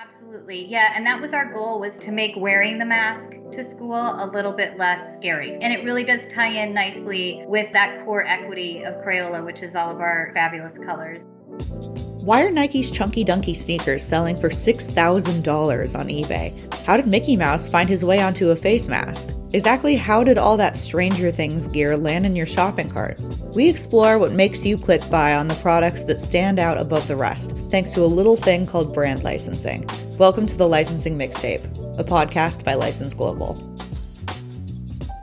Absolutely. Yeah, and that was our goal was to make wearing the mask to school a little bit less scary. And it really does tie in nicely with that core equity of Crayola, which is all of our fabulous colors. Why are Nike's Chunky Dunky sneakers selling for $6,000 on eBay? How did Mickey Mouse find his way onto a face mask? Exactly how did all that Stranger Things gear land in your shopping cart? We explore what makes you click buy on the products that stand out above the rest, thanks to a little thing called brand licensing. Welcome to the Licensing Mixtape, a podcast by License Global.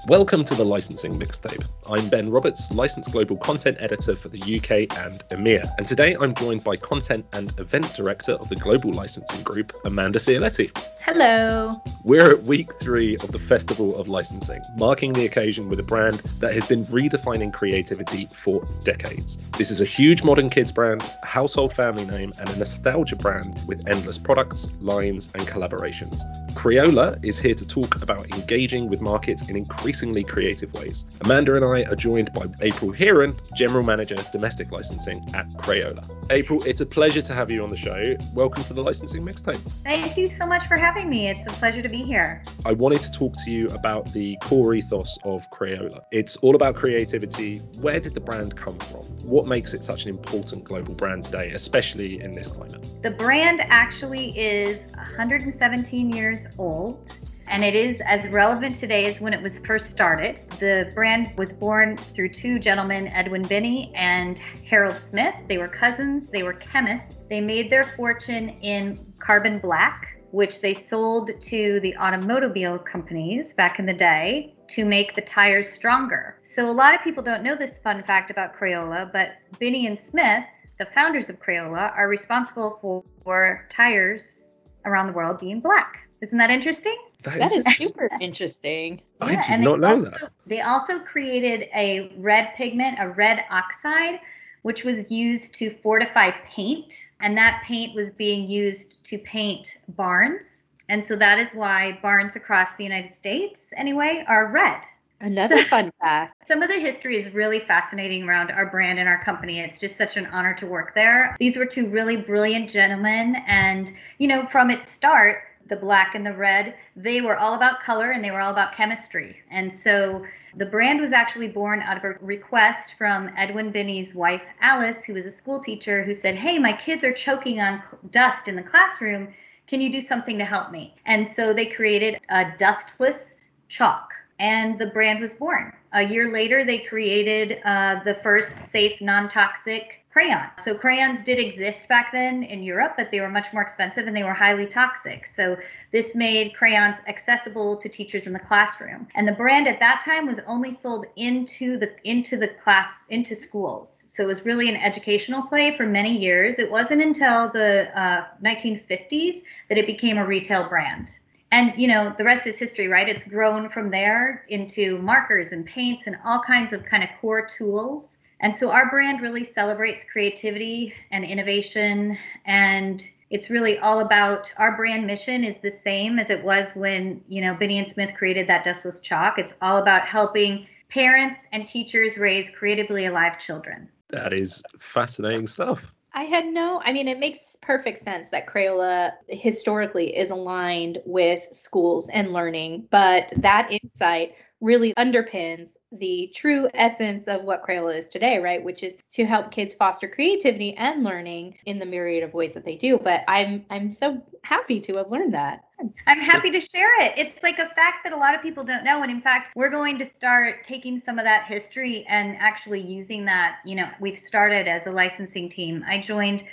Welcome to the Licensing Mixtape. I'm Ben Roberts, License Global Content Editor for the UK and EMEA, and today I'm joined by Content and Event Director of the Global Licensing Group, Amanda Cioletti. Hello. We're at week three of the Festival of Licensing, marking the occasion with a brand that has been redefining creativity for decades. This is a huge modern kids brand, a household family name, and a nostalgia brand with endless products, lines, and collaborations. Crayola is here to talk about engaging with markets in increasingly creative ways. Amanda and I are joined by April Heeren, General Manager Domestic Licensing at Crayola. April, it's a pleasure to have you on the show. Welcome to the Licensing Mixtape. Thank you so much for having me. It's a pleasure to be here. I wanted to talk to you about the core ethos of Crayola. It's all about creativity. Where did the brand come from? What makes it such an important global brand today, especially in this climate? The brand actually is 117 years old and it is as relevant today as when it was first started. The brand was born through two gentlemen, Edwin Binney and Harold Smith. They were cousins, they were chemists. They made their fortune in carbon black, which they sold to the automobile companies back in the day to make the tires stronger. So a lot of people don't know this fun fact about Crayola, but Binney and Smith, the founders of Crayola, are responsible for, for tires around the world being black. Isn't that interesting? that, that is, is super interesting. I yeah, did not know also, that. They also created a red pigment, a red oxide, which was used to fortify paint. And that paint was being used to paint barns. And so that is why barns across the United States, anyway, are red. Another fun fact. Some of the history is really fascinating around our brand and our company. It's just such an honor to work there. These were two really brilliant gentlemen. And, you know, from its start, the black and the red, they were all about color and they were all about chemistry. And so the brand was actually born out of a request from Edwin Binney's wife, Alice, who was a school teacher, who said, Hey, my kids are choking on dust in the classroom. Can you do something to help me? And so they created a dustless chalk, and the brand was born. A year later, they created uh, the first safe, non toxic crayon. So crayons did exist back then in Europe, but they were much more expensive and they were highly toxic. So this made crayons accessible to teachers in the classroom. And the brand at that time was only sold into the into the class into schools. So it was really an educational play for many years. It wasn't until the uh, 1950s that it became a retail brand and you know the rest is history right it's grown from there into markers and paints and all kinds of kind of core tools and so our brand really celebrates creativity and innovation. And it's really all about our brand mission is the same as it was when, you know, Binney and Smith created that dustless chalk. It's all about helping parents and teachers raise creatively alive children. That is fascinating stuff. I had no, I mean, it makes perfect sense that Crayola historically is aligned with schools and learning, but that insight really underpins the true essence of what Crayola is today, right? Which is to help kids foster creativity and learning in the myriad of ways that they do. But I'm I'm so happy to have learned that. I'm happy to share it. It's like a fact that a lot of people don't know. And in fact, we're going to start taking some of that history and actually using that. You know, we've started as a licensing team. I joined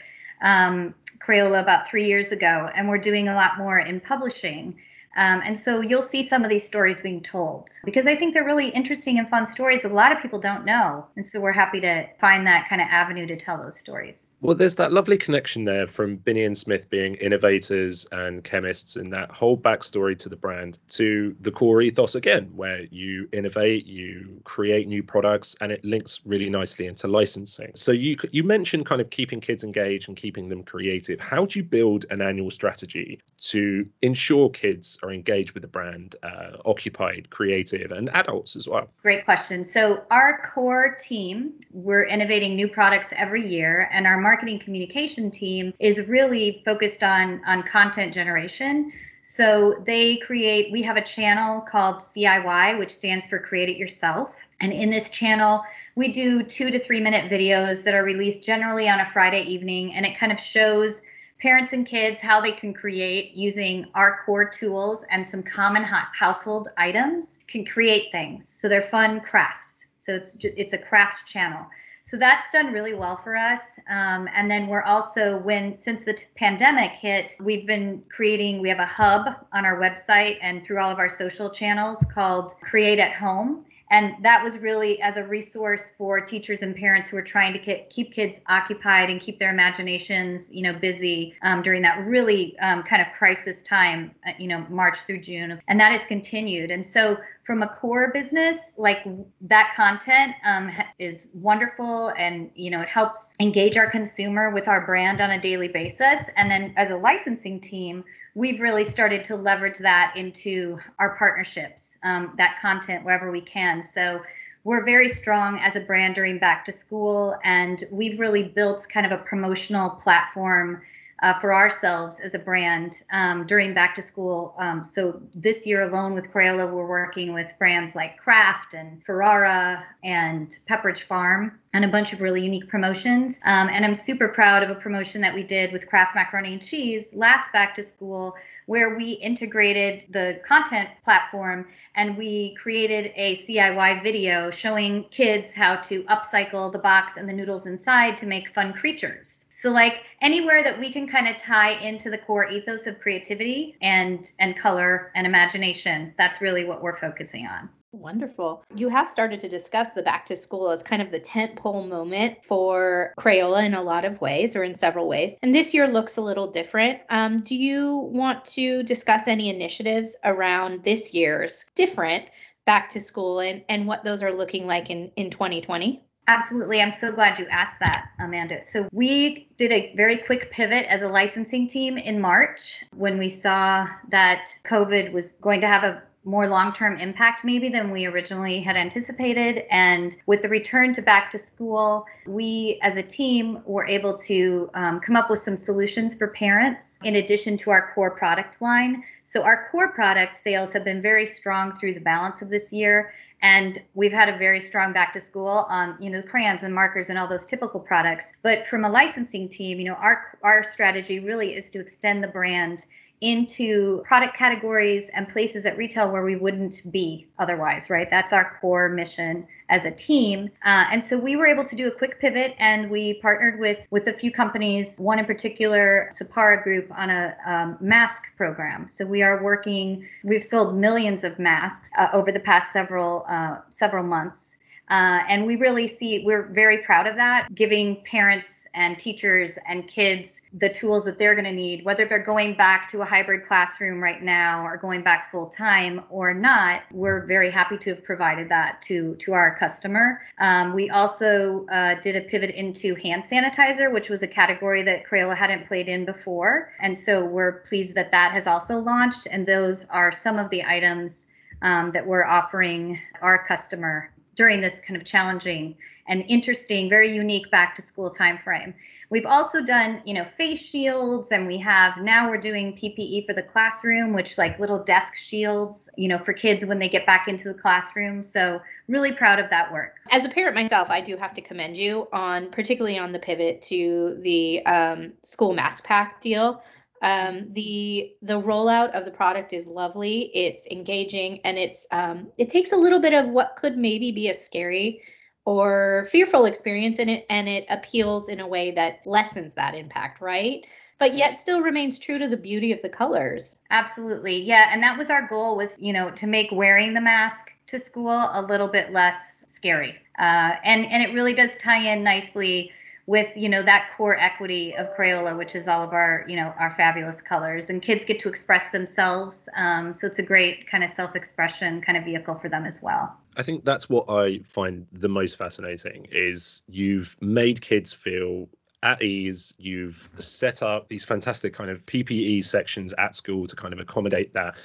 um, Crayola about three years ago, and we're doing a lot more in publishing. Um, and so you'll see some of these stories being told because I think they're really interesting and fun stories that a lot of people don't know. And so we're happy to find that kind of avenue to tell those stories. Well, there's that lovely connection there from Binney and Smith being innovators and chemists and that whole backstory to the brand to the core ethos again, where you innovate, you create new products, and it links really nicely into licensing. So you you mentioned kind of keeping kids engaged and keeping them creative. How do you build an annual strategy to ensure kids are engaged with the brand, uh, occupied, creative, and adults as well? Great question. So, our core team, we're innovating new products every year, and our marketing communication team is really focused on, on content generation. So, they create, we have a channel called CIY, which stands for Create It Yourself. And in this channel, we do two to three minute videos that are released generally on a Friday evening, and it kind of shows parents and kids how they can create using our core tools and some common household items can create things. So they're fun crafts. So it's it's a craft channel. So that's done really well for us. Um, and then we're also when since the t- pandemic hit, we've been creating. We have a hub on our website and through all of our social channels called Create at Home and that was really as a resource for teachers and parents who are trying to keep kids occupied and keep their imaginations you know busy um, during that really um, kind of crisis time uh, you know march through june. And that has continued. And so from a core business like that content um, is wonderful and you know it helps engage our consumer with our brand on a daily basis. And then as a licensing team we've really started to leverage that into our partnerships, um, that content wherever we can. So we're very strong as a brand during back to school, and we've really built kind of a promotional platform uh, for ourselves as a brand um, during back to school. Um, so this year alone with Crayola, we're working with brands like Kraft and Ferrara and Pepperidge Farm and a bunch of really unique promotions. Um, and I'm super proud of a promotion that we did with Kraft Macaroni and Cheese last back to school, where we integrated the content platform and we created a CIY video showing kids how to upcycle the box and the noodles inside to make fun creatures. So like anywhere that we can kind of tie into the core ethos of creativity and and color and imagination, that's really what we're focusing on. Wonderful. You have started to discuss the back to school as kind of the tent pole moment for Crayola in a lot of ways or in several ways. And this year looks a little different. Um, do you want to discuss any initiatives around this year's different back to school and, and what those are looking like in, in 2020? Absolutely. I'm so glad you asked that, Amanda. So, we did a very quick pivot as a licensing team in March when we saw that COVID was going to have a more long term impact, maybe, than we originally had anticipated. And with the return to back to school, we as a team were able to um, come up with some solutions for parents in addition to our core product line. So, our core product sales have been very strong through the balance of this year and we've had a very strong back to school on you know crayons and markers and all those typical products. But from a licensing team you know our our strategy really is to extend the brand into product categories and places at retail where we wouldn't be otherwise, right? That's our core mission as a team. Uh, and so we were able to do a quick pivot and we partnered with with a few companies, one in particular, Sapara Group, on a um, mask program. So we are working. We've sold millions of masks uh, over the past several uh, several months. Uh, and we really see we're very proud of that, giving parents and teachers and kids the tools that they're going to need, whether they're going back to a hybrid classroom right now or going back full time or not. We're very happy to have provided that to to our customer. Um, we also uh, did a pivot into hand sanitizer, which was a category that Crayola hadn't played in before, and so we're pleased that that has also launched. And those are some of the items um, that we're offering our customer during this kind of challenging and interesting, very unique back to school timeframe. We've also done, you know, face shields, and we have now we're doing PPE for the classroom, which like little desk shields, you know, for kids when they get back into the classroom. So really proud of that work. As a parent myself, I do have to commend you on, particularly on the pivot to the um, school mask pack deal. Um, the the rollout of the product is lovely. It's engaging, and it's um, it takes a little bit of what could maybe be a scary or fearful experience in it and it appeals in a way that lessens that impact, right? But yet still remains true to the beauty of the colors. Absolutely. Yeah, and that was our goal was, you know, to make wearing the mask to school a little bit less scary. Uh, and and it really does tie in nicely with you know that core equity of Crayola, which is all of our you know our fabulous colors, and kids get to express themselves. Um, so it's a great kind of self-expression kind of vehicle for them as well. I think that's what I find the most fascinating is you've made kids feel at ease. You've set up these fantastic kind of PPE sections at school to kind of accommodate that.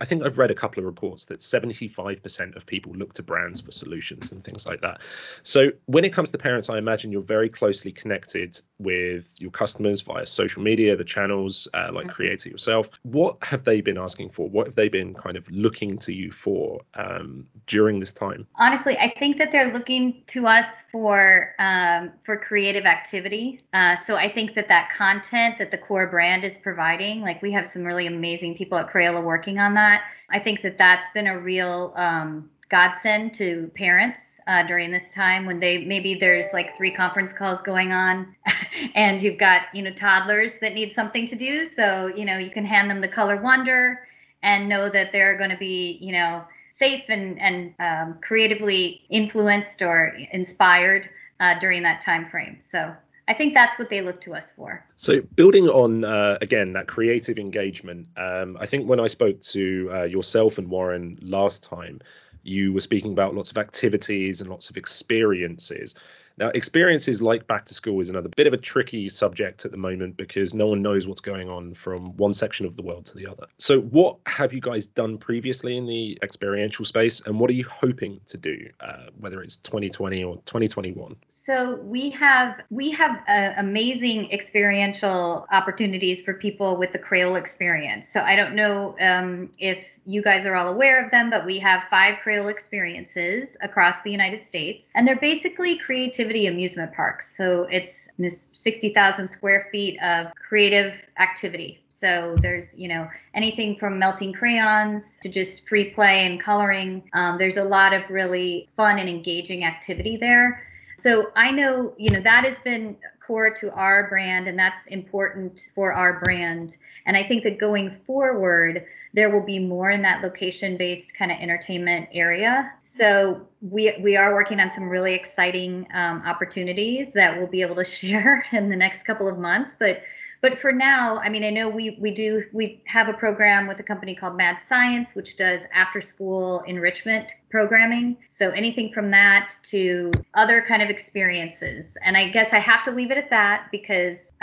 I think I've read a couple of reports that 75% of people look to brands for solutions and things like that. So when it comes to parents, I imagine you're very closely connected with your customers via social media, the channels uh, like mm-hmm. Create It Yourself. What have they been asking for? What have they been kind of looking to you for um, during this time? Honestly, I think that they're looking to us for um, for creative activity. Uh, so I think that that content that the core brand is providing, like we have some really amazing people at Crayola working on that that. I think that that's been a real um, godsend to parents uh, during this time when they maybe there's like three conference calls going on and you've got you know toddlers that need something to do so you know you can hand them the color wonder and know that they're going to be you know safe and and um, creatively influenced or inspired uh, during that time frame so I think that's what they look to us for. So, building on uh, again that creative engagement, um, I think when I spoke to uh, yourself and Warren last time, you were speaking about lots of activities and lots of experiences. Now, experiences like back to school is another bit of a tricky subject at the moment because no one knows what's going on from one section of the world to the other. So, what have you guys done previously in the experiential space, and what are you hoping to do, uh, whether it's 2020 or 2021? So, we have we have uh, amazing experiential opportunities for people with the Crayola experience. So, I don't know um, if you guys are all aware of them, but we have five Crayola experiences across the United States, and they're basically creativity amusement parks. So it's 60,000 square feet of creative activity. So there's, you know, anything from melting crayons to just free play and coloring. Um, there's a lot of really fun and engaging activity there. So I know, you know, that has been core to our brand and that's important for our brand. And I think that going forward, there will be more in that location based kind of entertainment area. So we we are working on some really exciting um, opportunities that we'll be able to share in the next couple of months. But but for now, I mean, I know we we do we have a program with a company called Mad Science, which does after school enrichment programming. So anything from that to other kind of experiences. And I guess I have to leave it at that because.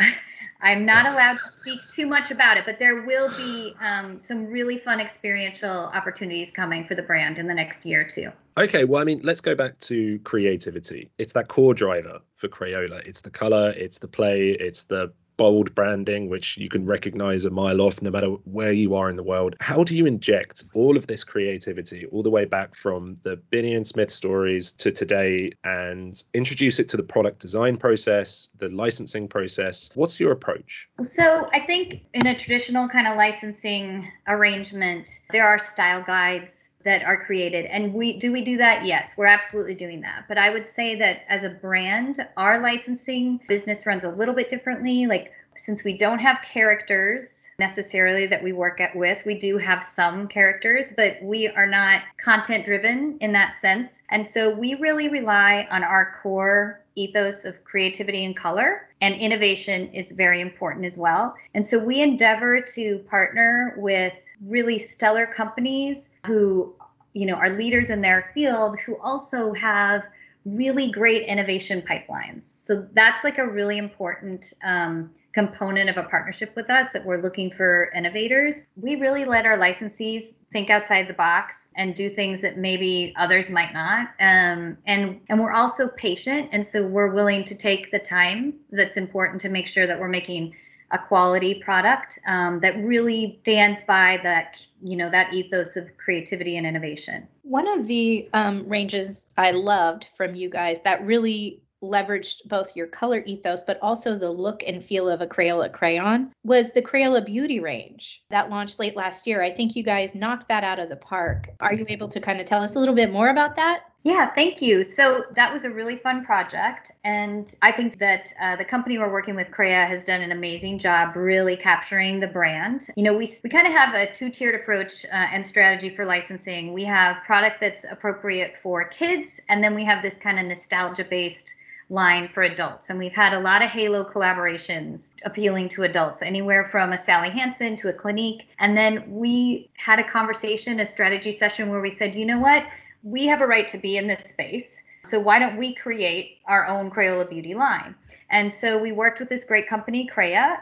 I'm not allowed to speak too much about it, but there will be um, some really fun experiential opportunities coming for the brand in the next year two. Okay, well, I mean, let's go back to creativity. It's that core driver for Crayola. It's the color, it's the play, it's the bold branding, which you can recognize a mile off no matter where you are in the world. How do you inject all of this creativity all the way back from the Binney and Smith stories to today and introduce it to the product design process, the licensing process? What's your approach? So, I think in a traditional kind of licensing arrangement, there are style guides that are created. And we do we do that? Yes we're absolutely doing that. But i would say that as a brand our licensing business runs a little bit differently. Like since we don't have characters necessarily that we work at with we do have some characters but we are not content driven in that sense. And so we really rely on our core ethos of creativity and color and innovation is very important as well. And so we endeavor to partner with really stellar companies who you know are leaders in their field who also have really great innovation pipelines. So that's like a really important um, component of a partnership with us that we're looking for innovators. We really let our licensees think outside the box and do things that maybe others might not. Um, and and we're also patient and so we're willing to take the time that's important to make sure that we're making a quality product um, that really stands by that you know that ethos of creativity and innovation one of the um, ranges i loved from you guys that really leveraged both your color ethos but also the look and feel of a Crayola crayon was the Crayola Beauty range that launched late last year. I think you guys knocked that out of the park. Are you able to kind of tell us a little bit more about that? Yeah, thank you. So that was a really fun project. And I think that uh, the company we're working with, Crea, has done an amazing job really capturing the brand. You know, we, we kind of have a two tiered approach uh, and strategy for licensing. We have product that's appropriate for kids, and then we have this kind of nostalgia based line for adults. And we've had a lot of Halo collaborations appealing to adults, anywhere from a Sally Hansen to a Clinique. And then we had a conversation, a strategy session where we said, you know what? We have a right to be in this space. So why don't we create our own Crayola Beauty line? And so we worked with this great company, Crea, uh,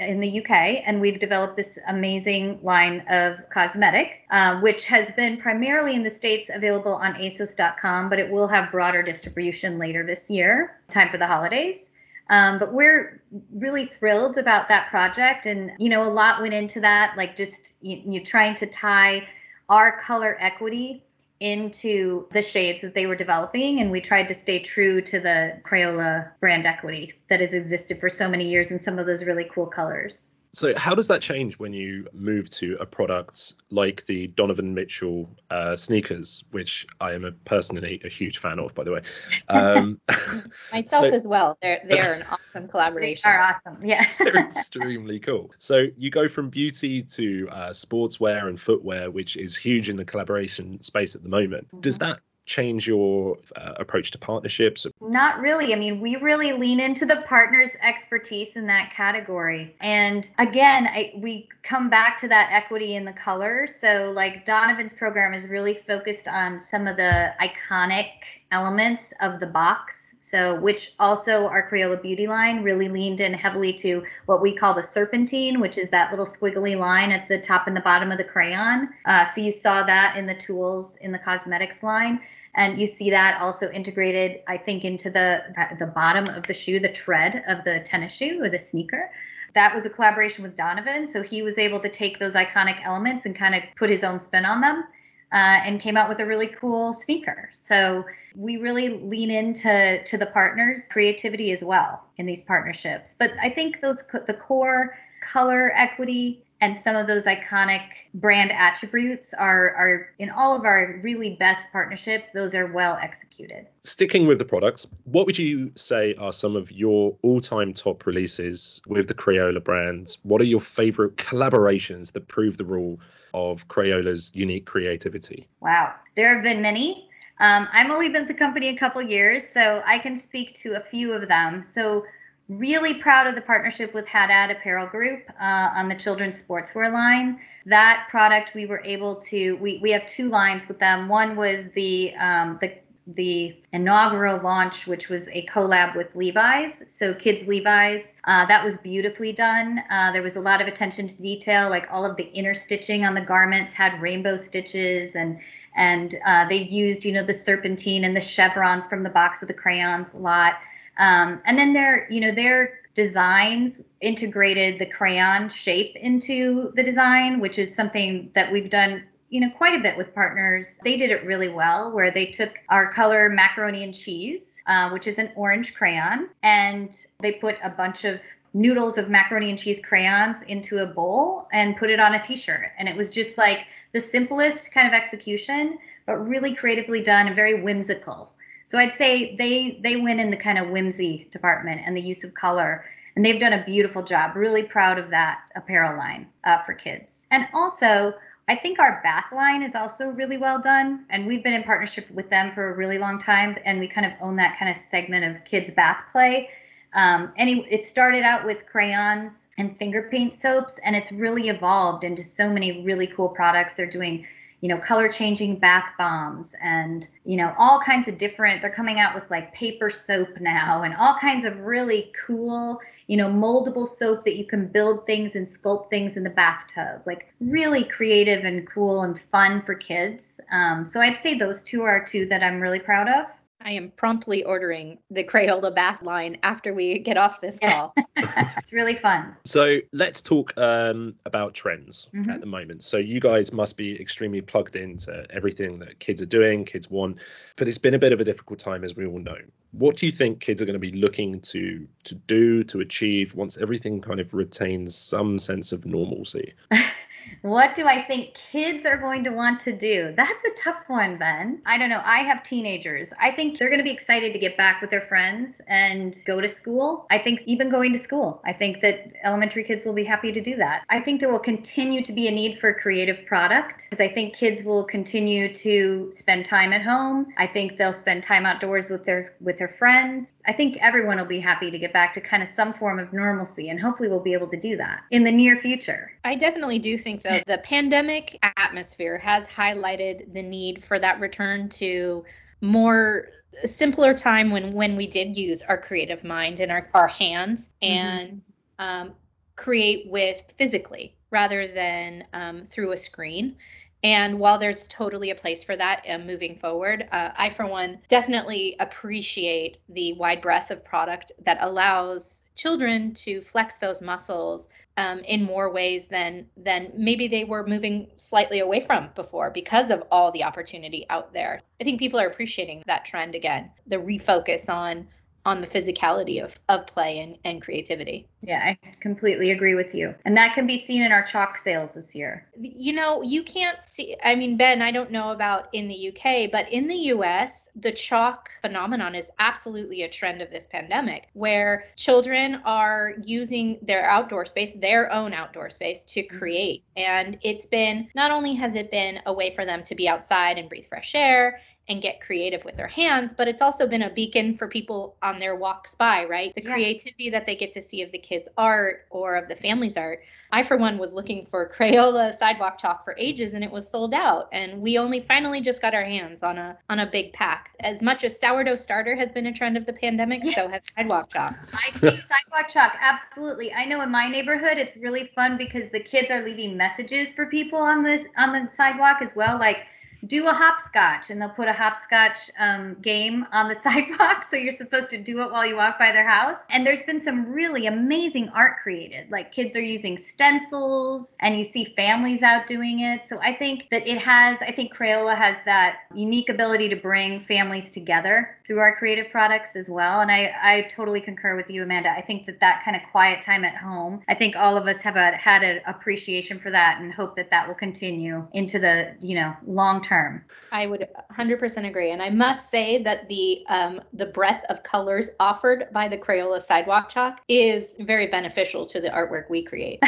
in the UK, and we've developed this amazing line of cosmetic, uh, which has been primarily in the States available on ASOS.com, but it will have broader distribution later this year, time for the holidays. Um, but we're really thrilled about that project. And, you know, a lot went into that, like just you, you trying to tie our color equity into the shades that they were developing and we tried to stay true to the Crayola brand equity that has existed for so many years in some of those really cool colors. So, how does that change when you move to a product like the Donovan Mitchell uh, sneakers, which I am a personally a huge fan of, by the way? Um, Myself so, as well. They're they're an awesome collaboration. They are awesome. Yeah. they're extremely cool. So you go from beauty to uh, sportswear and footwear, which is huge in the collaboration space at the moment. Mm-hmm. Does that change your uh, approach to partnerships? Not really. I mean, we really lean into the partner's expertise in that category. And again, I, we come back to that equity in the color. So, like Donovan's program is really focused on some of the iconic elements of the box. So, which also our Crayola Beauty line really leaned in heavily to what we call the serpentine, which is that little squiggly line at the top and the bottom of the crayon. Uh, so, you saw that in the tools in the cosmetics line. And you see that also integrated i think into the the bottom of the shoe the tread of the tennis shoe or the sneaker. That was a collaboration with donovan. So he was able to take those iconic elements and kind of put his own spin on them uh, and came out with a really cool sneaker so we really lean into to the partners creativity as well in these partnerships. But i think those the core color equity and some of those iconic brand attributes are are in all of our really best partnerships those are well executed. Sticking with the products what would you say are some of your all-time top releases with the crayola brand? What are your favorite collaborations that prove the rule of crayola's unique creativity? Wow there have been many. Um, i've only been at the company a couple years so i can speak to a few of them. So Really proud of the partnership with Haddad Apparel Group uh, on the children's sportswear line. That product we were able to we, we have two lines with them. One was the um, the the inaugural launch, which was a collab with Levi's. So, Kids Levi's, uh, that was beautifully done. Uh, there was a lot of attention to detail, like all of the inner stitching on the garments had rainbow stitches, and and uh, they used, you know, the serpentine and the chevrons from the box of the crayons a lot. Um, and then their, you know, their designs integrated the crayon shape into the design, which is something that we've done you know quite a bit with partners. They did it really well where they took our color macaroni and cheese uh, which is an orange crayon and they put a bunch of noodles of macaroni and cheese crayons into a bowl and put it on a t-shirt. And it was just like the simplest kind of execution but really creatively done and very whimsical so I'd say they they win in the kind of whimsy department and the use of color. And they've done a beautiful job. Really proud of that apparel line uh, for kids. And also, I think our bath line is also really well done. And we've been in partnership with them for a really long time. And we kind of own that kind of segment of kids' bath play. Um, and it started out with crayons and finger paint soaps, and it's really evolved into so many really cool products. They're doing you know, color changing bath bombs and, you know, all kinds of different, they're coming out with like paper soap now and all kinds of really cool, you know, moldable soap that you can build things and sculpt things in the bathtub. Like really creative and cool and fun for kids. Um, so I'd say those two are two that I'm really proud of. I am promptly ordering the Crayola bath line after we get off this call. it's really fun. So let's talk um, about trends mm-hmm. at the moment. So you guys must be extremely plugged into everything that kids are doing, kids want, but it's been a bit of a difficult time as we all know. What do you think kids are going to be looking to to do to achieve once everything kind of retains some sense of normalcy? What do I think kids are going to want to do? That's a tough one, Ben. I don't know. I have teenagers. I think they're going to be excited to get back with their friends and go to school. I think even going to school, I think that elementary kids will be happy to do that. I think there will continue to be a need for creative product because I think kids will continue to spend time at home. I think they'll spend time outdoors with their with their friends. I think everyone will be happy to get back to kind of some form of normalcy and hopefully we'll be able to do that in the near future. I definitely do think that the pandemic atmosphere has highlighted the need for that return to more simpler time when when we did use our creative mind and our, our hands and mm-hmm. um, create with physically rather than um, through a screen and while there's totally a place for that uh, moving forward, uh, I, for one, definitely appreciate the wide breadth of product that allows children to flex those muscles um, in more ways than than maybe they were moving slightly away from before because of all the opportunity out there. I think people are appreciating that trend again, the refocus on on the physicality of, of play and, and creativity. Yeah, I completely agree with you. And that can be seen in our chalk sales this year. You know, you can't see, I mean, Ben, I don't know about in the UK, but in the US, the chalk phenomenon is absolutely a trend of this pandemic where children are using their outdoor space, their own outdoor space, to mm-hmm. create. And it's been, not only has it been a way for them to be outside and breathe fresh air, and get creative with their hands, but it's also been a beacon for people on their walks by, right? The yeah. creativity that they get to see of the kids' art or of the family's art. I, for one, was looking for Crayola sidewalk chalk for ages and it was sold out. And we only finally just got our hands on a on a big pack. As much as sourdough starter has been a trend of the pandemic, yeah. so has sidewalk chalk. I see sidewalk chalk, absolutely. I know in my neighborhood it's really fun because the kids are leaving messages for people on this on the sidewalk as well. Like do a hopscotch and they'll put a hopscotch um, game on the sidewalk so you're supposed to do it while you walk by their house. And there's been some really amazing art created. Like kids are using stencils and you see families out doing it. So i think that it has i think crayola has that unique ability to bring families together through our creative products as well. And i i totally concur with you amanda. I think that that kind of quiet time at home i think all of us have a, had an appreciation for that and hope that that will continue into the you know long term term. I would 100% agree, and I must say that the um, the breadth of colors offered by the Crayola Sidewalk Chalk is very beneficial to the artwork we create.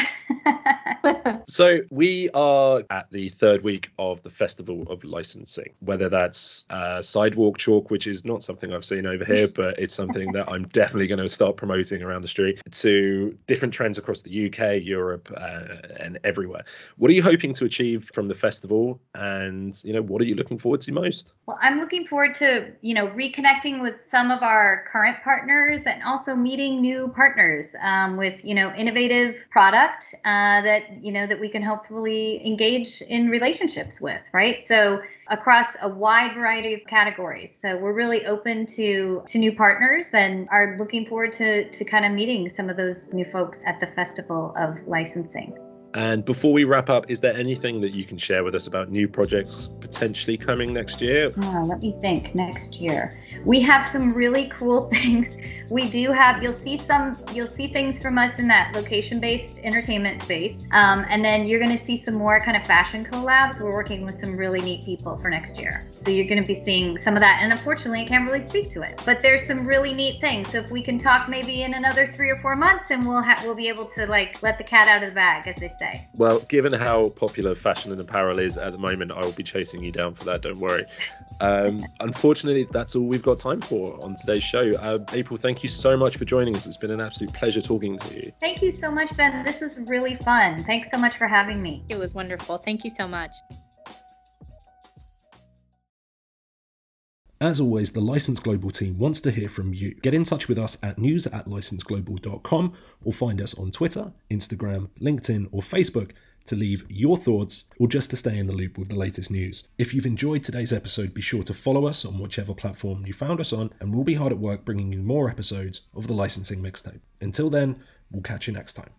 so we are at the third week of the Festival of Licensing, whether that's uh, sidewalk chalk, which is not something I've seen over here, but it's something that I'm definitely going to start promoting around the street, to different trends across the UK, Europe, uh, and everywhere. What are you hoping to achieve from the festival, and you know what are you looking forward to most? Well, I'm looking forward to you know reconnecting with some of our current partners and also meeting new partners um, with you know innovative product uh, that you know that we can hopefully engage in relationships with, right? So across a wide variety of categories. So we're really open to to new partners and are looking forward to to kind of meeting some of those new folks at the Festival of Licensing. And before we wrap up, is there anything that you can share with us about new projects potentially coming next year? Oh, let me think. Next year, we have some really cool things. We do have. You'll see some. You'll see things from us in that location-based entertainment space, um, and then you're going to see some more kind of fashion collabs. We're working with some really neat people for next year, so you're going to be seeing some of that. And unfortunately, I can't really speak to it, but there's some really neat things. So if we can talk maybe in another three or four months, and we'll ha- we'll be able to like let the cat out of the bag, as they say say. Well, given how popular fashion and apparel is at the moment, I will be chasing you down for that. Don't worry. Um, unfortunately, that's all we've got time for on today's show. Uh, April, thank you so much for joining us. It's been an absolute pleasure talking to you. Thank you so much, Ben. This is really fun. Thanks so much for having me. It was wonderful. Thank you so much. As always, the License Global team wants to hear from you. Get in touch with us at news at licenseglobal.com or find us on Twitter, Instagram, LinkedIn, or Facebook to leave your thoughts or just to stay in the loop with the latest news. If you've enjoyed today's episode, be sure to follow us on whichever platform you found us on, and we'll be hard at work bringing you more episodes of the Licensing Mixtape. Until then, we'll catch you next time.